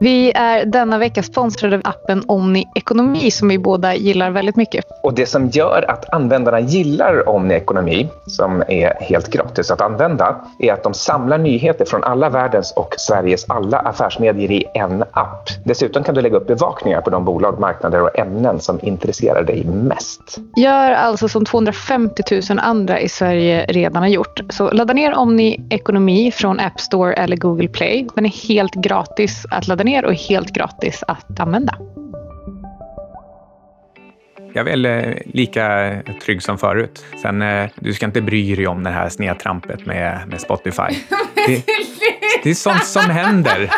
Vi är denna vecka sponsrade av appen Omni Ekonomi som vi båda gillar väldigt mycket. Och det som gör att användarna gillar Omni Ekonomi, som är helt gratis att använda, är att de samlar nyheter från alla världens och Sveriges alla affärsmedier i en app. Dessutom kan du lägga upp bevakningar på de bolag, marknader och ämnen som intresserar dig mest. Gör alltså som 250 000 andra i Sverige redan har gjort. Så ladda ner Omni Ekonomi från App Store eller Google Play. Den är helt gratis att ladda ner och helt gratis att använda. Jag är väl eh, lika trygg som förut. Sen, eh, du ska inte bry dig om det här snedtrampet med, med Spotify. Det, det är sånt som händer.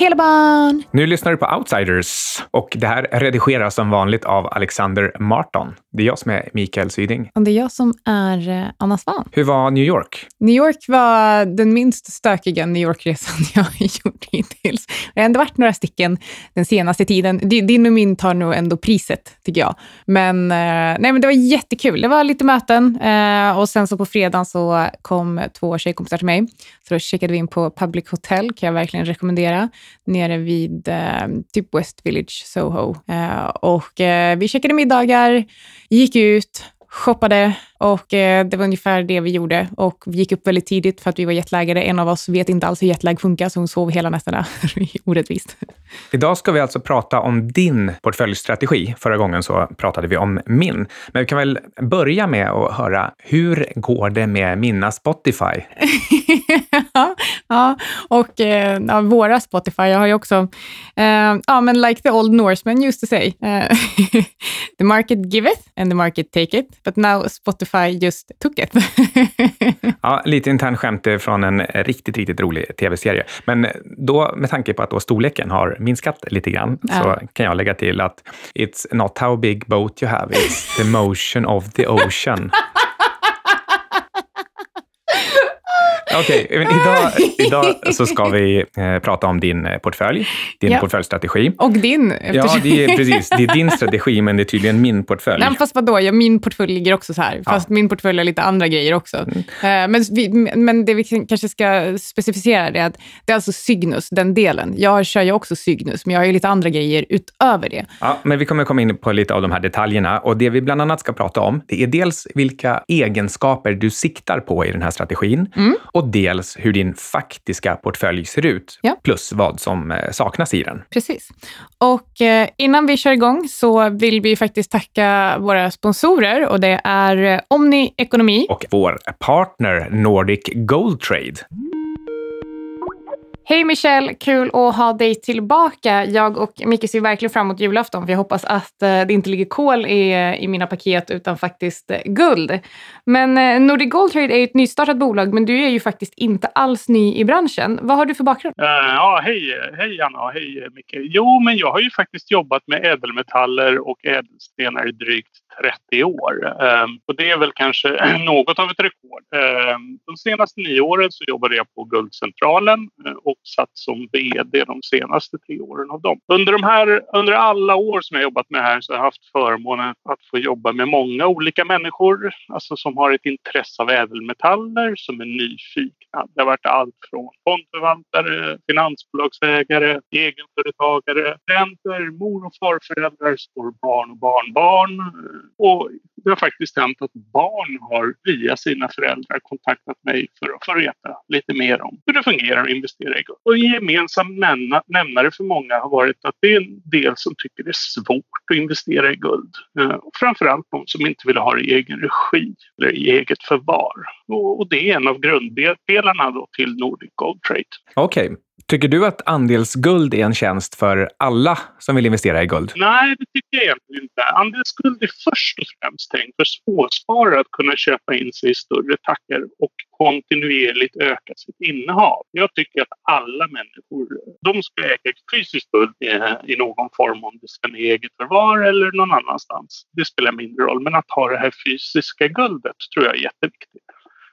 Hela barn! Nu lyssnar du på Outsiders och det här redigeras som vanligt av Alexander Marton. Det är jag som är Mikael Syding. Och det är jag som är eh, Anna Svan. Hur var New York? New York var den minst stökiga New York-resan jag har gjort hittills. Jag har ändå varit några stycken den senaste tiden. Din och min tar nog ändå priset, tycker jag. Men, eh, nej, men det var jättekul. Det var lite möten eh, och sen så på fredagen så kom två tjejkompisar till mig. Så då checkade vi in på Public Hotel, kan jag verkligen rekommendera nere vid eh, typ West Village, Soho. Eh, och eh, vi checkade middagar, gick ut, shoppade och eh, det var ungefär det vi gjorde. Och vi gick upp väldigt tidigt för att vi var jetlaggade. En av oss vet inte alls hur jetlag funkar, så hon sov hela nätterna. Orättvist. Idag ska vi alltså prata om din portföljstrategi. Förra gången så pratade vi om min. Men vi kan väl börja med att höra, hur går det med mina Spotify? ja, och eh, ja, våra Spotify. Jag har ju också, eh, ja men like the old Norsemen used to say, eh, the market giveth and the market taketh, but now Spotify just took it. ja, lite intern skämt från en riktigt, riktigt rolig tv-serie. Men då, med tanke på att då storleken har minskat lite grann, ja. så kan jag lägga till att it's not how big boat you have, it's the motion of the ocean. Okej, okay, idag, idag så ska vi eh, prata om din eh, portfölj, din ja. portföljstrategi. Och din. Ja, det är precis. Det är din strategi, men det är tydligen min portfölj. Nej, fast vadå? Ja, min portfölj ligger också så här. Fast ja. min portfölj har lite andra grejer också. Mm. Eh, men, vi, men det vi kanske ska specificera är att det är alltså Cygnus, den delen. Jag kör ju också Cygnus, men jag har ju lite andra grejer utöver det. Ja, men vi kommer komma in på lite av de här detaljerna. Och det vi bland annat ska prata om, det är dels vilka egenskaper du siktar på i den här strategin. Mm och dels hur din faktiska portfölj ser ut, ja. plus vad som eh, saknas i den. Precis. Och eh, innan vi kör igång så vill vi faktiskt tacka våra sponsorer och det är eh, Omni Ekonomi och vår partner Nordic Gold Trade. Hej Michelle, kul att ha dig tillbaka. Jag och Micke ser verkligen fram emot julafton för jag hoppas att eh, det inte ligger kol i, eh, i mina paket utan faktiskt eh, guld. Men Nordic Gold Trade är ett nystartat bolag men du är ju faktiskt inte alls ny i branschen. Vad har du för bakgrund? Uh, ja, hej, hej Anna och hej Micke. Jo, men jag har ju faktiskt jobbat med ädelmetaller och ädelstenar i drygt 30 år. Ehm, och det är väl kanske något av ett rekord. Ehm, de senaste nio åren så jobbade jag på Guldcentralen eh, och satt som VD de senaste tre åren av dem. Under, de här, under alla år som jag jobbat med det här så har jag haft förmånen att få jobba med många olika människor alltså som har ett intresse av ädelmetaller, som är nyfikna. Det har varit allt från fondförvaltare, finansbolagsägare, egenföretagare, studenter, mor och farföräldrar, barn och barnbarn. Och det har faktiskt hänt att barn har via sina föräldrar kontaktat mig för att få veta lite mer om hur det fungerar att investera i guld. Och en gemensam nämnare för många har varit att det är en del som tycker det är svårt att investera i guld. Eh, och framförallt de som inte vill ha det i egen regi eller i eget förvar. Och det är en av grunddelarna då till Nordic Gold Trade. Okej, okay. Tycker du att andelsguld är en tjänst för alla som vill investera i guld? Nej, det tycker jag egentligen inte. Andelsguld är först och främst tänkt för småsparare att kunna köpa in sig i större tackor och kontinuerligt öka sitt innehav. Jag tycker att alla människor de ska äga fysiskt guld i någon form, om det ska i eget förvar eller någon annanstans. Det spelar mindre roll, men att ha det här fysiska guldet tror jag är jätteviktigt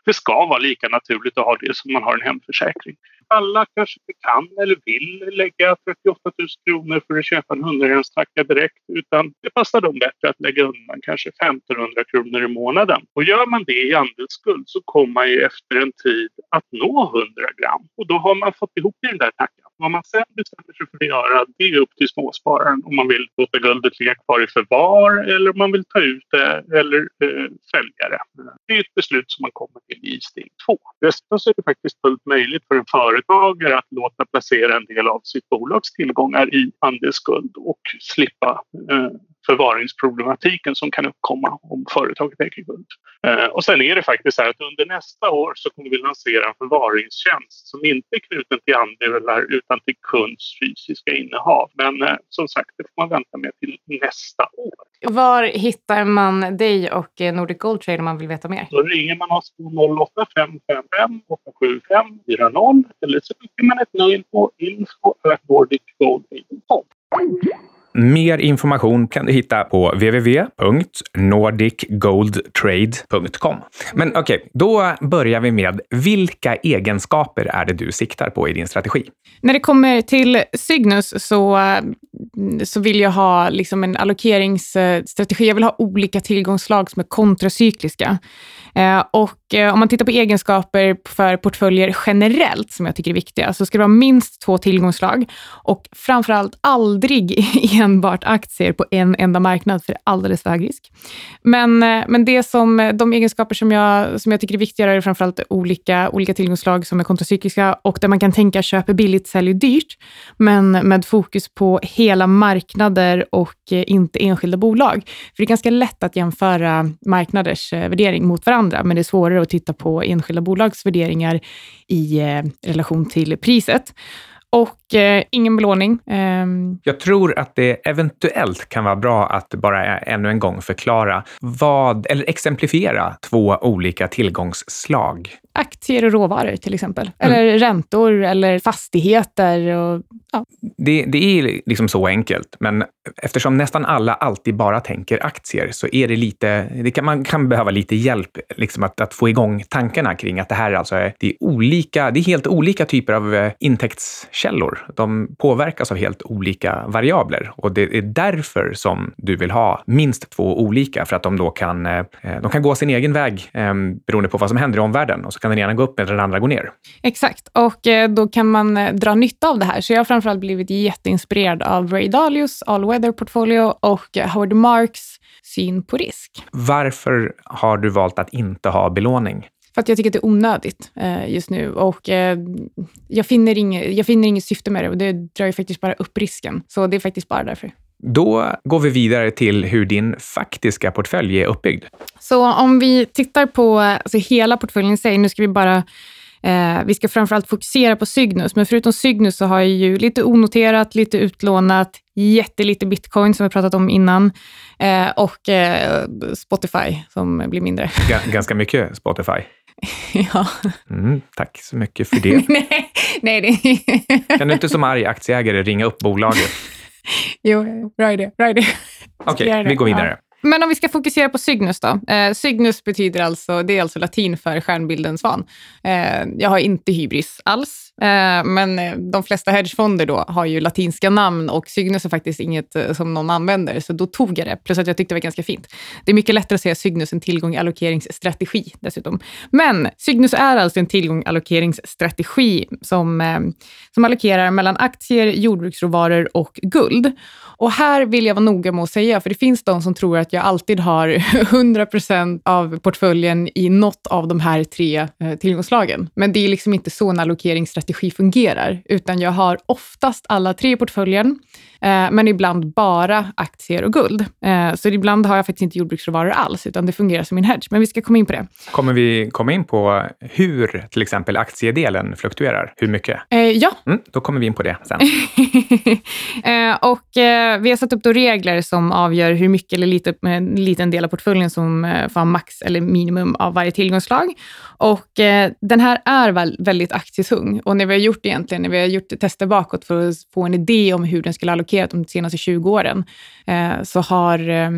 det ska vara lika naturligt att ha det som man har en hemförsäkring alla kanske inte kan eller vill lägga 38 000 kronor för att köpa en hundragränstacka direkt utan det passar dem bättre att lägga undan kanske 1500 kronor i månaden. Och gör man det i andelsskuld så kommer man ju efter en tid att nå 100 gram och då har man fått ihop den där tackan. Vad man sen bestämmer sig för att göra det är upp till småspararen om man vill låta guldet ligga kvar i förvar eller om man vill ta ut det eller eh, sälja det. Det är ett beslut som man kommer till i steg två. Dessutom så är det faktiskt fullt möjligt för en företagare att låta placera en del av sitt bolags tillgångar i andelsskuld och slippa eh, förvaringsproblematiken som kan uppkomma om företaget äger guld. Eh, och sen är det faktiskt så att under nästa år så kommer vi lansera en förvaringstjänst som inte är knuten till andelar utan till kunds fysiska innehav. Men eh, som sagt, det får man vänta med till nästa år. Var hittar man dig och eh, Nordic Gold Trade om man vill veta mer? Då ringer man oss på 08 555 875 40 eller så skickar man ett mejl på info nordicgold.com. Mer information kan du hitta på www.nordicgoldtrade.com. Men okej, okay, då börjar vi med vilka egenskaper är det du siktar på i din strategi? När det kommer till Cygnus så, Mm, så vill jag ha liksom en allokeringsstrategi. Jag vill ha olika tillgångsslag som är kontracykliska. Eh, och eh, om man tittar på egenskaper för portföljer generellt, som jag tycker är viktiga, så ska det vara minst två tillgångsslag och framför allt aldrig enbart aktier på en enda marknad, för det är alldeles för hög risk. Men, eh, men det som, de egenskaper som jag, som jag tycker är viktigare är framför allt olika, olika tillgångsslag som är kontracykliska och där man kan tänka köper billigt, säljer dyrt, men med fokus på hela marknader och eh, inte enskilda bolag. För det är ganska lätt att jämföra marknaders eh, värdering mot varandra men det är svårare att titta på enskilda bolags värderingar i eh, relation till priset. Och eh, ingen belåning. Eh. Jag tror att det eventuellt kan vara bra att bara ännu en gång förklara vad, eller exemplifiera två olika tillgångsslag aktier och råvaror till exempel. Mm. Eller räntor eller fastigheter. Och, ja. det, det är liksom så enkelt, men eftersom nästan alla alltid bara tänker aktier så är det lite, det kan, man kan behöva lite hjälp liksom att, att få igång tankarna kring att det här alltså är, det är, olika, det är helt olika typer av eh, De påverkas av helt olika variabler och det är därför som du vill ha minst två olika för att de då kan, eh, de kan gå sin egen väg eh, beroende på vad som händer i omvärlden och så kan den ena gå upp medan den andra går ner. Exakt, och eh, då kan man eh, dra nytta av det här. Så jag har framförallt blivit jätteinspirerad av Ray Dalios All Weather Portfolio och Howard Marks syn på risk. Varför har du valt att inte ha belåning? För att jag tycker att det är onödigt eh, just nu och eh, jag, finner inget, jag finner inget syfte med det och det drar ju faktiskt bara upp risken. Så det är faktiskt bara därför. Då går vi vidare till hur din faktiska portfölj är uppbyggd. Så om vi tittar på alltså hela portföljen i sig, nu ska vi bara Eh, vi ska framförallt fokusera på Cygnus, men förutom Cygnus så har jag ju lite onoterat, lite utlånat, jättelite bitcoin som vi pratat om innan eh, och eh, Spotify som blir mindre. ganska mycket Spotify. ja. Mm, tack så mycket för det. nej, nej, det... kan du inte som arg aktieägare ringa upp bolaget? jo, bra idé. Bra idé. Okej, okay, vi går vidare. Ja. Men om vi ska fokusera på Cygnus då. Eh, Cygnus betyder alltså, det är alltså latin för stjärnbilden svan. Eh, jag har inte hybris alls, Eh, men eh, de flesta hedgefonder då har ju latinska namn och Cygnus är faktiskt inget eh, som någon använder, så då tog jag det. Plus att jag tyckte det var ganska fint. Det är mycket lättare att säga Cygnus än tillgång allokeringsstrategi dessutom. Men Cygnus är alltså en tillgång allokeringsstrategi som, som allokerar mellan aktier, jordbruksråvaror och guld. Och här vill jag vara noga med att säga, för det finns de som tror att jag alltid har 100% av portföljen i något av de här tre tillgångslagen. Men det är liksom inte så en allokeringsstrategi fungerar, utan jag har oftast alla tre i portföljen. Eh, men ibland bara aktier och guld. Eh, så ibland har jag faktiskt inte jordbruksråvaror alls, utan det fungerar som min hedge. Men vi ska komma in på det. Kommer vi komma in på hur till exempel aktiedelen fluktuerar? Hur mycket? Eh, ja. Mm, då kommer vi in på det sen. och vi har satt upp då regler som avgör hur mycket eller lite, en liten del av portföljen som får max eller minimum av varje tillgångslag. Och den här är väldigt aktietung. Och när vi har gjort egentligen, när vi har gjort tester bakåt för att få en idé om hur den skulle allokera de senaste 20 åren, eh, så har, eh,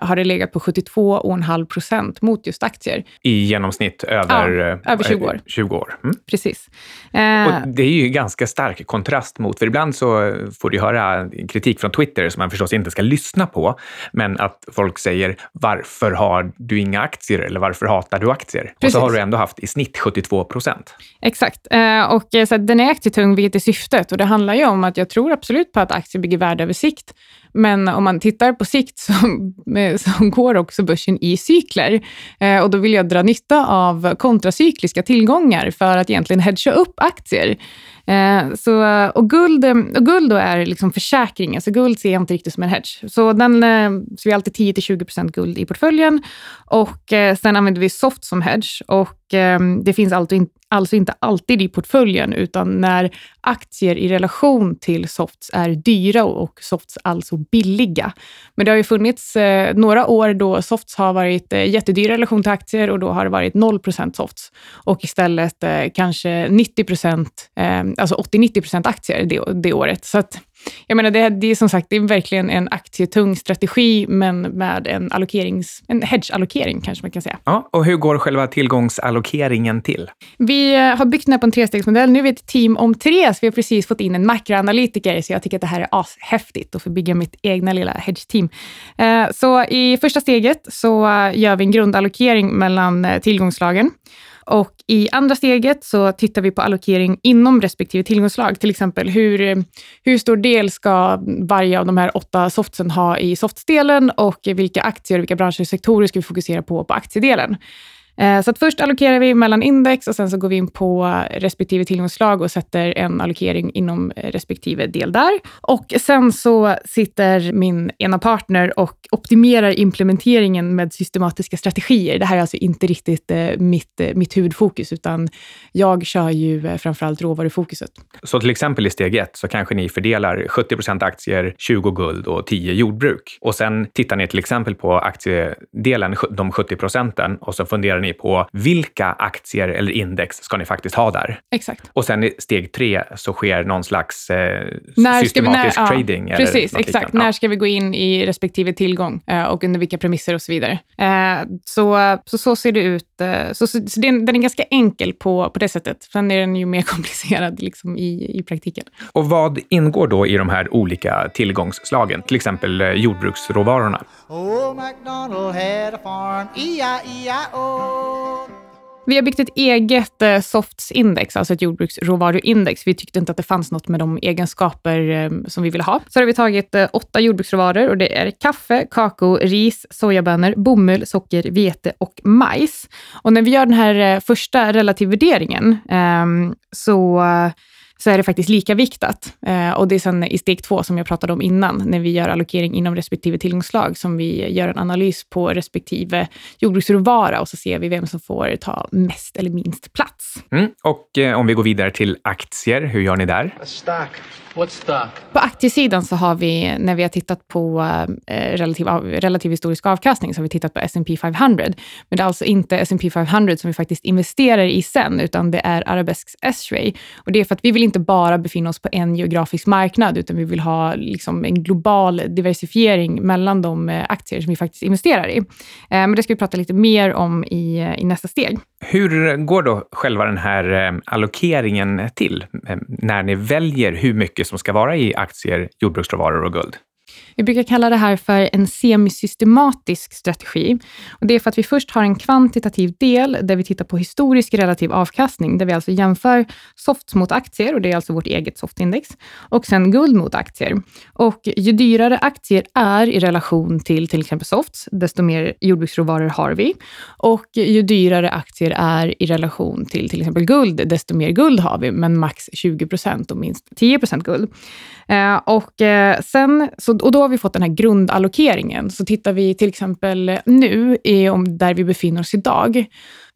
har det legat på 72,5 procent mot just aktier. I genomsnitt över, ja, över 20 år. 20 år. Mm. Precis. Och det är ju ganska stark kontrast mot, för ibland så får du höra kritik från Twitter som man förstås inte ska lyssna på, men att folk säger varför har du inga aktier eller varför hatar du aktier? Precis. Och så har du ändå haft i snitt 72 procent. Exakt. Och eh, så den är aktietung, vilket är syftet. Och det handlar ju om att jag tror absolut på att aktier bygger värde över sikt. Men om man tittar på sikt så, så går också börsen i cykler. Eh, och då vill jag dra nytta av kontracykliska tillgångar för att egentligen hedga upp aktier. Eh, så, och, guld, och guld då är liksom försäkringen, så alltså guld ser jag inte riktigt som en hedge. Så, den, eh, så vi har alltid 10-20% guld i portföljen och eh, sen använder vi soft som hedge. Och eh, det finns alltså, alltså inte alltid i portföljen, utan när aktier i relation till softs är dyra och softs alltså billiga. Men det har ju funnits eh, några år då softs har varit eh, jättedyra i relation till aktier och då har det varit 0% softs och istället eh, kanske 90 eh, alltså 80-90% aktier det, det året. Så att, jag menar, det, det är som sagt det är verkligen en aktietung strategi, men med en, allokerings, en hedge-allokering kanske man kan säga. Ja, och hur går själva tillgångsallokeringen till? Vi eh, har byggt den här på en trestegsmodell. Nu är vi ett team om tre, så vi har precis fått in en makroanalytiker, så jag tycker att det här är ashäftigt att få bygga mitt egna lilla hedge-team. Eh, så i första steget så eh, gör vi en grundallokering mellan tillgångslagen. Och i andra steget så tittar vi på allokering inom respektive tillgångsslag, Till exempel hur, hur stor del ska varje av de här åtta softsen ha i softsdelen och vilka aktier, vilka branscher och sektorer ska vi fokusera på på aktiedelen. Eh, så att först allokerar vi mellan index och sen så går vi in på respektive tillgångsslag och sätter en allokering inom respektive del där. Och sen så sitter min ena partner och optimerar implementeringen med systematiska strategier. Det här är alltså inte riktigt eh, mitt, eh, mitt huvudfokus, utan jag kör ju framförallt råvarufokuset. Så till exempel i steg ett så kanske ni fördelar 70 procent aktier, 20 guld och 10 jordbruk. Och sen tittar ni till exempel på aktiedelen, de 70 procenten, och så funderar ni ni på vilka aktier eller index ska ni faktiskt ha där? Exakt. Och sen i steg tre så sker någon slags eh, när systematisk vi, när, trading. Ja, precis, exakt. När ska vi gå in i respektive tillgång eh, och under vilka premisser och så vidare. Eh, så, så, så ser det ut. Eh, så, så, så den, den, är ganska enkel på, på det sättet. Sen är den ju mer komplicerad liksom, i, i praktiken. Och vad ingår då i de här olika tillgångsslagen? Till exempel jordbruksråvarorna. Old MacDonald had a farm, E-I-E-I-O. Oh. Vi har byggt ett eget softsindex, SOFTS-index, alltså ett jordbruksråvaruindex. Vi tyckte inte att det fanns något med de egenskaper eh, som vi ville ha. Så har vi tagit eh, åtta jordbruksråvaror och det är kaffe, kakao, ris, sojabönor, bomull, socker, vete och majs. Och när vi gör den här första relativvärderingen ehm, så så är det faktiskt lika viktat. Eh, och det är sen i steg två, som jag pratade om innan, när vi gör allokering inom respektive tillgångslag, som vi gör en analys på respektive jordbruksråvara och så ser vi vem som får ta mest eller minst plats. Mm. Och eh, om vi går vidare till aktier, hur gör ni där? Stock. På aktiesidan så har vi, när vi har tittat på eh, relativ, relativ historisk avkastning, så har vi tittat på S&P 500. Men det är alltså inte S&P 500 som vi faktiskt investerar i sen, utan det är Arabesks S-ray. Och det är för att vi vill inte bara befinna oss på en geografisk marknad, utan vi vill ha liksom en global diversifiering mellan de eh, aktier som vi faktiskt investerar i. Eh, men det ska vi prata lite mer om i, i nästa steg. Hur går då själva den här allokeringen till när ni väljer hur mycket som ska vara i aktier, jordbruksråvaror och guld? Vi brukar kalla det här för en semisystematisk strategi. Och det är för att vi först har en kvantitativ del där vi tittar på historisk relativ avkastning, där vi alltså jämför softs mot aktier, och det är alltså vårt eget softindex, och sen guld mot aktier. Och ju dyrare aktier är i relation till till exempel softs, desto mer jordbruksråvaror har vi. Och ju dyrare aktier är i relation till till exempel guld, desto mer guld har vi, men max 20 procent och minst 10 procent guld. Eh, och, eh, sen, så, och då har vi fått den här grundallokeringen. Så tittar vi till exempel nu, i, om, där vi befinner oss idag,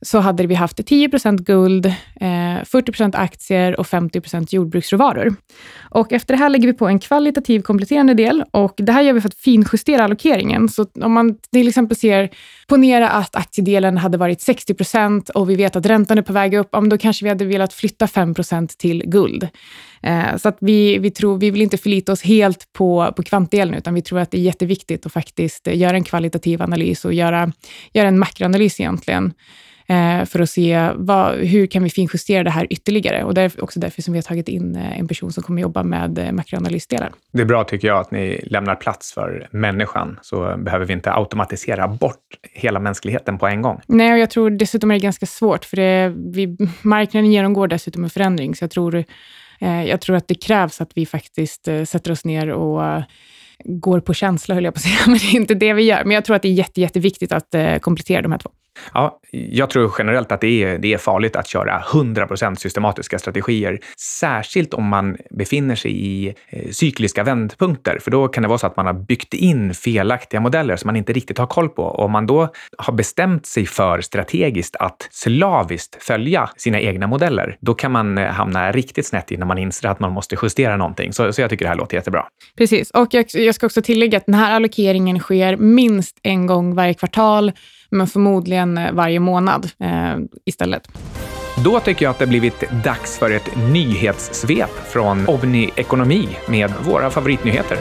så hade vi haft 10% guld, eh, 40% aktier och 50% jordbruksråvaror. Och efter det här lägger vi på en kvalitativ kompletterande del och det här gör vi för att finjustera allokeringen. Så om man till exempel ser, ponera att aktiedelen hade varit 60% och vi vet att räntan är på väg upp, då kanske vi hade velat flytta 5% till guld. Eh, så att vi, vi, tror, vi vill inte förlita oss helt på, på kvantdelen, utan vi tror att det är jätteviktigt att faktiskt eh, göra en kvalitativ analys och göra, göra en makroanalys egentligen för att se vad, hur kan vi finjustera det här ytterligare. Och det är också därför som vi har tagit in eh, en person som kommer jobba med makroanalysdelen. Det är bra tycker jag att ni lämnar plats för människan, så behöver vi inte automatisera bort hela mänskligheten på en gång. Nej, och jag tror dessutom är det ganska svårt, för det, vi, marknaden genomgår dessutom en förändring, så jag tror Eh, jag tror att det krävs att vi faktiskt eh, sätter oss ner och eh, går på känsla, höll jag på att säga, men det är inte det vi gör. Men jag tror att det är jätte, jätteviktigt att komplettera de här två. Ja, jag tror generellt att det är, det är farligt att köra 100 systematiska strategier, särskilt om man befinner sig i eh, cykliska vändpunkter, för då kan det vara så att man har byggt in felaktiga modeller som man inte riktigt har koll på. Och om man då har bestämt sig för strategiskt att slaviskt följa sina egna modeller, då kan man eh, hamna riktigt snett innan man inser att man måste justera någonting. Så, så jag tycker det här låter jättebra. Precis, och jag, jag ska också tillägga att den här allokeringen sker minst en gång varje kvartal men förmodligen eh, varje månad eh, istället. Då tycker jag att det blivit dags för ett nyhetssvep från Ovni Ekonomi med våra favoritnyheter.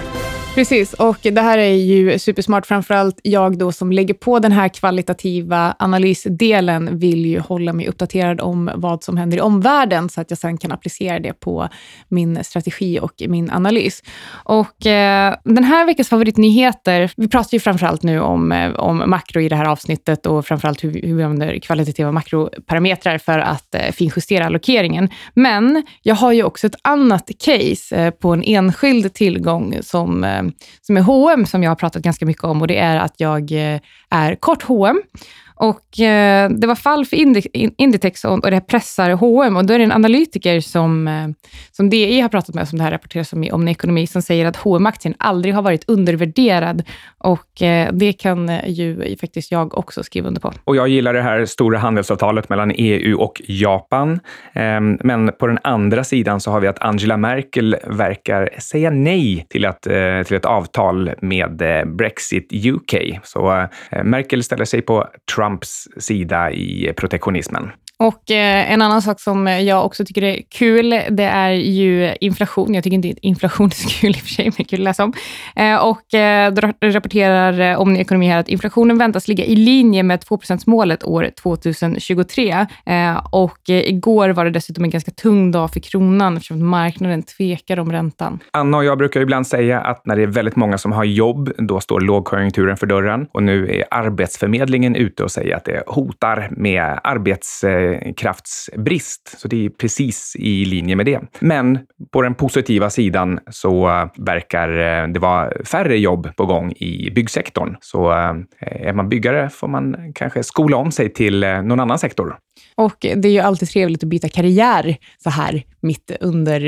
Precis, och det här är ju supersmart. Framförallt jag då som lägger på den här kvalitativa analysdelen vill ju hålla mig uppdaterad om vad som händer i omvärlden så att jag sen kan applicera det på min strategi och min analys. Och eh, den här veckans favoritnyheter, vi pratar ju framförallt nu om, eh, om makro i det här avsnittet och framförallt hur, hur vi använder kvalitativa makroparametrar för att eh, finjustera allokeringen. Men jag har ju också ett annat case eh, på en enskild tillgång som eh, Eh, som är H&M som jag har pratat ganska mycket om och det är att jag eh, är kort H&M och eh, det var fall för Inditex och, och det pressar H&M och då är det en analytiker som, eh, som DI har pratat med, som det här rapporteras om i Omni Ekonomi, som säger att hm aktien aldrig har varit undervärderad och eh, det kan eh, ju faktiskt jag också skriva under på. Och jag gillar det här stora handelsavtalet mellan EU och Japan. Ehm, men på den andra sidan så har vi att Angela Merkel verkar säga nej till, att, eh, till ett avtal med eh, Brexit UK. Så Merkel ställer sig på Trump Trumps sida i protektionismen. Och eh, en annan sak som jag också tycker är kul, det är ju inflation. Jag tycker inte inflation är så kul i och för sig, men kul att läsa om. Eh, och eh, då rapporterar eh, Omni Ekonomi här att inflationen väntas ligga i linje med 2% målet år 2023. Eh, och eh, igår var det dessutom en ganska tung dag för kronan eftersom marknaden tvekar om räntan. Anna och jag brukar ibland säga att när det är väldigt många som har jobb, då står lågkonjunkturen för dörren. Och nu är Arbetsförmedlingen ute och säger att det hotar med arbets eh, kraftsbrist. Så det är precis i linje med det. Men på den positiva sidan så eh, verkar eh, det vara färre jobb på gång i byggsektorn. Så eh, är man byggare får man kanske skola om sig till någon annan sektor. Och det är ju alltid trevligt att byta karriär så här mitt under,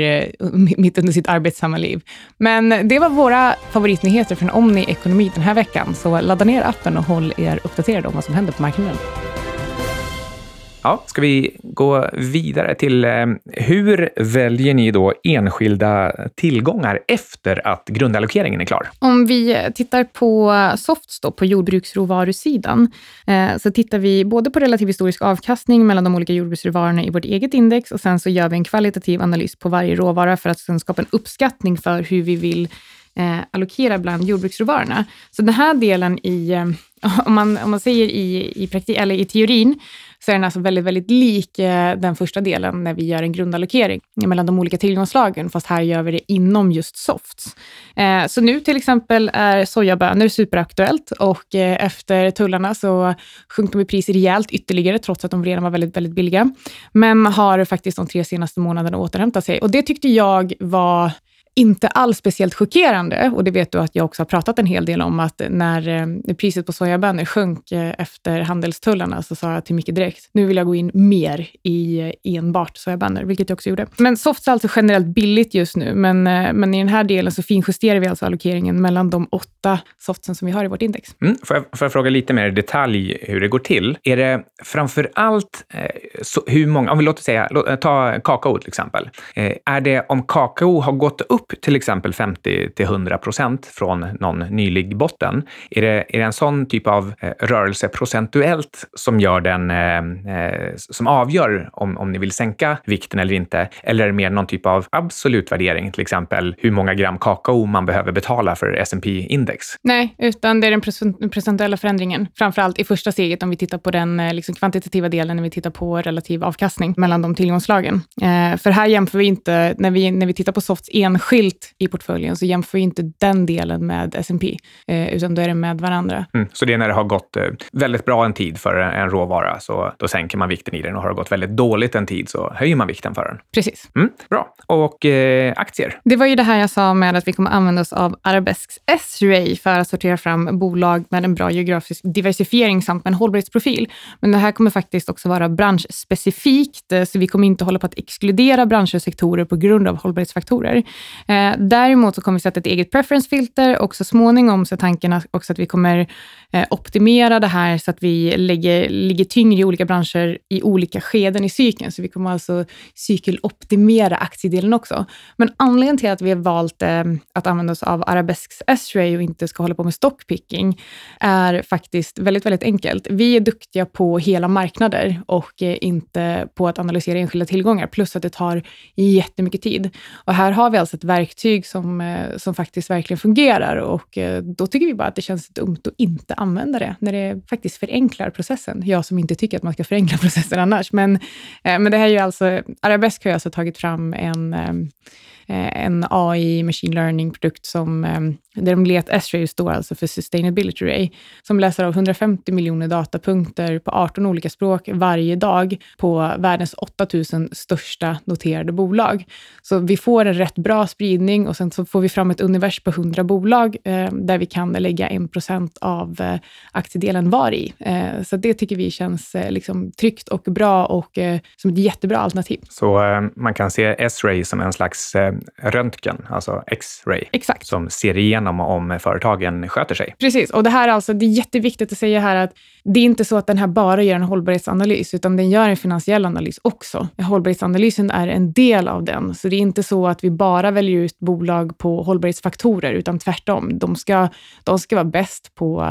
mitt under sitt arbetsamma liv. Men det var våra favoritnyheter från Omni Ekonomi den här veckan. Så ladda ner appen och håll er uppdaterade om vad som händer på marknaden. Ja, ska vi gå vidare till eh, hur väljer ni då enskilda tillgångar efter att grundallokeringen är klar? Om vi tittar på Softs då, på jordbruksråvarusidan, eh, så tittar vi både på relativ historisk avkastning mellan de olika jordbruksråvarorna i vårt eget index och sen så gör vi en kvalitativ analys på varje råvara för att sen skapa en uppskattning för hur vi vill eh, allokera bland jordbruksråvarorna. Så den här delen i, eh, om, man, om man säger i, i, praktik, eller i teorin, så är den alltså väldigt, väldigt lik eh, den första delen när vi gör en grundallokering mellan de olika tillgångslagen, fast här gör vi det inom just softs. Eh, så nu till exempel är sojabönor superaktuellt och eh, efter tullarna så sjönk de i pris rejält ytterligare, trots att de redan var väldigt, väldigt billiga. Men har faktiskt de tre senaste månaderna återhämtat sig och det tyckte jag var inte alls speciellt chockerande och det vet du att jag också har pratat en hel del om att när eh, priset på sojabönor sjönk eh, efter handelstullarna så sa jag till Micke direkt, nu vill jag gå in mer i eh, enbart sojabönor, vilket jag också gjorde. Men softs är alltså generellt billigt just nu, men, men i den här delen så finjusterar vi alltså allokeringen mellan de åtta åtta softsen som vi har i vårt index. Mm. Får, jag, får jag fråga lite mer i detalj hur det går till? Är det framför allt eh, så, hur många, om vi låter säga, låt, eh, ta kakao till exempel. Eh, är det om kakao har gått upp till exempel 50 till 100 procent från någon nylig botten, är det, är det en sån typ av eh, rörelse procentuellt som gör den, eh, eh, som avgör om, om ni vill sänka vikten eller inte? Eller är det mer någon typ av absolut värdering, till exempel hur många gram kakao man behöver betala för S&P index? Nej, utan det är den procentuella förändringen. Framför allt i första steget om vi tittar på den eh, liksom, kvantitativa delen när vi tittar på relativ avkastning mellan de tillgångslagen. Eh, för här jämför vi inte, när vi, när vi tittar på softs enskilt i portföljen, så jämför vi inte den delen med S&P, eh, utan då är det med varandra. Mm, så det är när det har gått eh, väldigt bra en tid för en råvara, så då sänker man vikten i den och har det gått väldigt dåligt en tid så höjer man vikten för den. Precis. Mm, bra. Och eh, aktier? Det var ju det här jag sa med att vi kommer använda oss av Arabesks sig för att sortera fram bolag med en bra geografisk diversifiering samt med en hållbarhetsprofil. Men det här kommer faktiskt också vara branschspecifikt, eh, så vi kommer inte hålla på att exkludera branscher och sektorer på grund av hållbarhetsfaktorer. Eh, däremot så kommer vi sätta ett eget preference-filter och så småningom så är tanken också att vi kommer eh, optimera det här så att vi lägger, ligger tyngre i olika branscher i olika skeden i cykeln. Så vi kommer alltså cykeloptimera aktiedelen också. Men anledningen till att vi har valt att använda oss av Arabesks S-ray och inte ska hålla på med stockpicking är faktiskt väldigt, väldigt enkelt. Vi är duktiga på hela marknader och eh, inte på att analysera enskilda tillgångar, plus att det tar jättemycket tid. Och här har vi alltså ett verktyg som, eh, som faktiskt verkligen fungerar och eh, då tycker vi bara att det känns dumt att inte använda det, när det faktiskt förenklar processen. Jag som inte tycker att man ska förenkla processen annars. Men, men det här är ju alltså, Arabesk har alltså tagit fram en Eh, en AI machine learning-produkt som, ehm, där de let S-ray står alltså för Sustainability Ray, som läser av 150 miljoner datapunkter på 18 olika språk varje dag på världens 8000 största noterade bolag. Så vi får en rätt bra spridning och sen så får vi fram ett univers på 100 bolag eh, där vi kan lägga 1 procent av eh, aktiedelen var i. Eh, så det tycker vi känns eh, liksom tryggt och bra och eh, som ett jättebra alternativ. Så eh, man kan se S-ray som en slags röntgen, alltså X-ray, Exakt. som ser igenom om företagen sköter sig. Precis, och det här är alltså, det är jätteviktigt att säga här att det är inte så att den här bara gör en hållbarhetsanalys, utan den gör en finansiell analys också. Hållbarhetsanalysen är en del av den, så det är inte så att vi bara väljer ut bolag på hållbarhetsfaktorer, utan tvärtom. De ska, de ska vara bäst på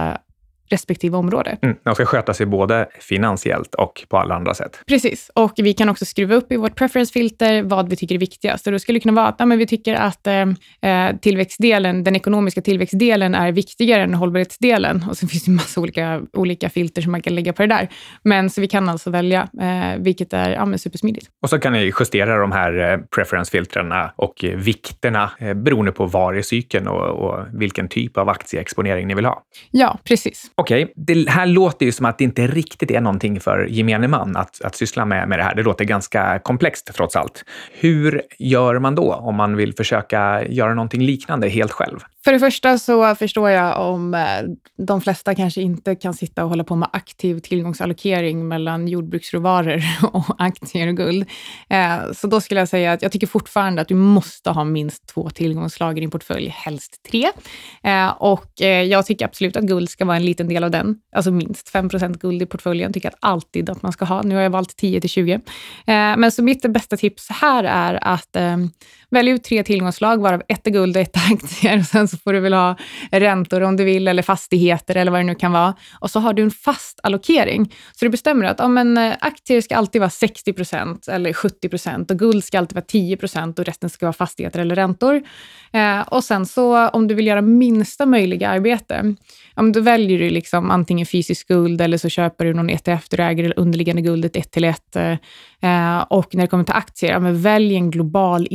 respektive område. Mm, de ska sköta sig både finansiellt och på alla andra sätt. Precis, och vi kan också skruva upp i vårt preference-filter vad vi tycker är viktigast. Och då skulle det kunna vara att ja, men vi tycker att eh, eh, tillväxtdelen, den ekonomiska tillväxtdelen är viktigare än hållbarhetsdelen. Och sen finns det massa olika, olika filter som man kan lägga på det där. Men så vi kan alltså välja, eh, vilket är ja, supersmidigt. Och så kan ni justera de här eh, preference-filtrerna och vikterna eh, beroende på var i cykeln och, och vilken typ av aktieexponering ni vill ha. Ja, precis. Okej, okay. det här låter ju som att det inte riktigt är någonting för gemene man att, att syssla med, med det här. Det låter ganska komplext trots allt. Hur gör man då om man vill försöka göra någonting liknande helt själv? För det första så förstår jag om eh, de flesta kanske inte kan sitta och hålla på med aktiv tillgångsallokering mellan jordbruksråvaror och aktier och guld. Eh, så då skulle jag säga att jag tycker fortfarande att du måste ha minst två tillgångsslag i din portfölj, helst tre. Eh, och jag tycker absolut att guld ska vara en liten del av den, alltså minst 5% guld i portföljen tycker jag alltid att man ska ha. Nu har jag valt 10 till 20. Men så mitt bästa tips här är att ehm, Välj ut tre tillgångslag, varav ett är guld och ett är aktier. Och sen så får du väl ha räntor om du vill, eller fastigheter eller vad det nu kan vara. Och så har du en fast allokering. Så du bestämmer att ja, men, eh, aktier ska alltid vara 60 procent eller 70 procent och guld ska alltid vara 10 procent och resten ska vara fastigheter eller räntor. Eh, och sen så om du vill göra minsta möjliga arbete, ja, då väljer du liksom antingen fysisk guld eller så köper du någon ETF där du äger underliggande guldet ett till ett. Eh, och när det kommer till aktier, ja, men välj en global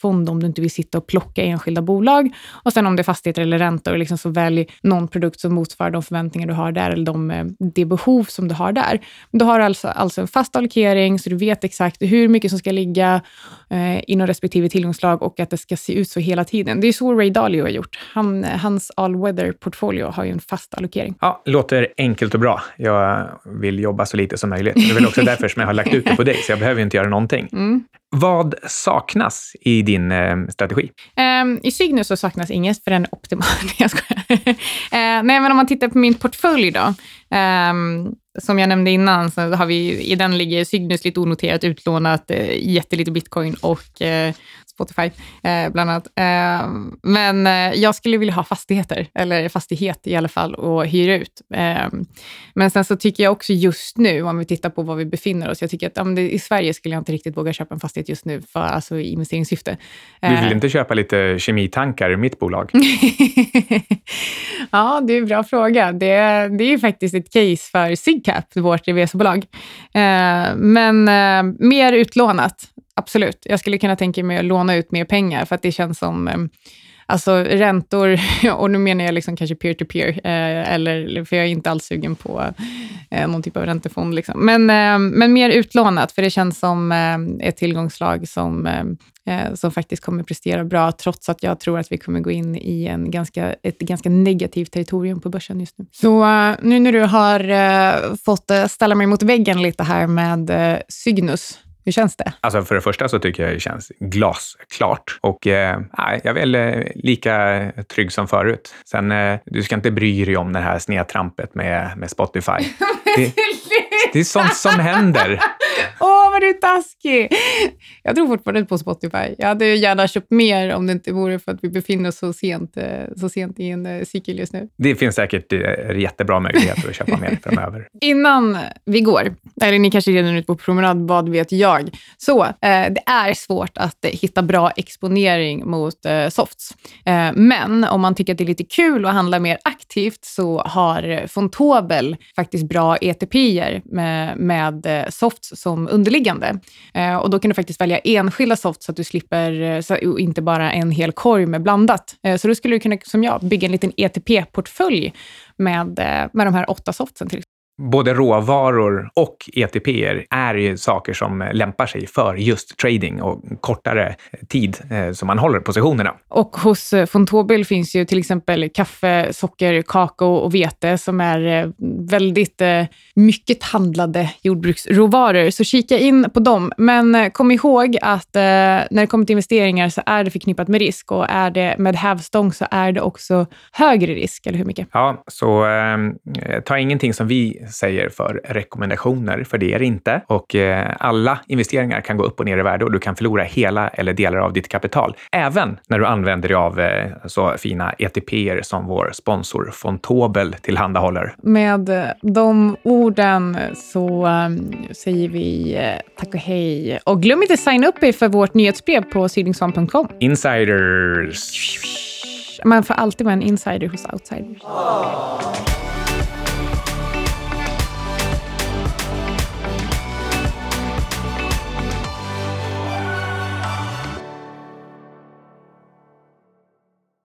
indexfond om du inte vill sitta och plocka enskilda bolag. Och sen om det är fastigheter eller räntor, liksom, så välj någon produkt som motsvarar de förväntningar du har där eller de, eh, det behov som du har där. Du har alltså, alltså en fast allokering, så du vet exakt hur mycket som ska ligga eh, inom respektive tillgångslag och att det ska se ut så hela tiden. Det är så Ray Dalio har gjort. Han, hans all weather portfolio har ju en fast allokering. Ja, låter enkelt och bra. Jag vill jobba så lite som möjligt. Det är väl också därför som jag har lagt ut det på dig, så jag behöver inte göra någonting. Mm. Vad saknas i din eh, strategi? Um, I Cygnus så saknas inget, för den är optimal. jag skojar. uh, nej, men om man tittar på min portfölj då. Um, som jag nämnde innan, så har vi, i den ligger Cygnus lite onoterat utlånat, eh, jättelite bitcoin och eh, Spotify eh, bland annat. Eh, men eh, jag skulle vilja ha fastigheter, eller fastighet i alla fall, och hyra ut. Eh, men sen så tycker jag också just nu, om vi tittar på var vi befinner oss, jag tycker att ja, det, i Sverige skulle jag inte riktigt våga köpa en fastighet just nu, för, alltså i investeringssyfte. Du vill eh. inte köpa lite kemitankar i mitt bolag? ja, det är en bra fråga. Det, det är faktiskt ett case för Sigcap, vårt revisebolag. Eh, men mer utlånat absolut. Jag skulle kunna tänka mig att låna ut mer pengar, för att det känns som eh, Alltså räntor, och nu menar jag liksom kanske peer-to-peer, eh, eller, för jag är inte alls sugen på eh, någon typ av räntefond. Liksom. Men, eh, men mer utlånat, för det känns som eh, ett tillgångslag som, eh, eh som faktiskt kommer prestera bra, trots att jag tror att vi kommer gå in i en ganska, ett ganska negativt territorium på börsen just nu. Så eh, nu när du har fått ställa mig mot väggen lite här med Cygnus, hur känns det? Alltså för det första så tycker jag det känns glasklart och eh, jag är väl eh, lika trygg som förut. Sen, eh, du ska inte bry dig om det här snedtrampet med, med Spotify. det, det är sånt som händer. Åh, vad du är taskig! Jag tror fortfarande på Spotify. Jag hade gärna köpt mer om det inte vore för att vi befinner oss så sent, eh, så sent i en eh, cykel just nu. Det finns säkert eh, jättebra möjligheter att köpa mer framöver. Innan vi går, eller ni kanske redan är ute på promenad, vad vet jag? Så det är svårt att hitta bra exponering mot softs. men om man tycker att det är lite kul att handla mer aktivt så har Fontobel faktiskt bra ETP-er med, med softs som underliggande. Eh, och då kan du faktiskt välja enskilda soft så att du slipper, eh, så, inte bara en hel korg med blandat. Eh, så då skulle du kunna, som jag, bygga en liten ETP-portfölj med, eh, med de här åtta softsen till både råvaror och ETP är ju saker som lämpar sig för just trading och kortare tid eh, som man håller positionerna. Och hos Fontobel finns ju till exempel kaffe, socker, kakao och vete som är eh, väldigt eh, mycket handlade jordbruksråvaror. Så kika in på dem. Men kom ihåg att när det kommer till investeringar så är det förknippat med risk och är det med hävstång så är det också högre risk, eller hur mycket? Ja, så eh, ta ingenting som vi säger för rekommendationer, för det är det inte. Och eh, alla investeringar kan gå upp och ner i värde och du kan förlora hela eller delar av ditt kapital. Även när du använder dig av eh, så fina ETP som vår sponsor Fontobel tillhandahåller. Med de orden så um, säger vi tack och hej. Och glöm inte att signa upp er för vårt nyhetsbrev på sydningssvan.com. Insiders! Man får alltid vara en insider hos outsiders. Oh.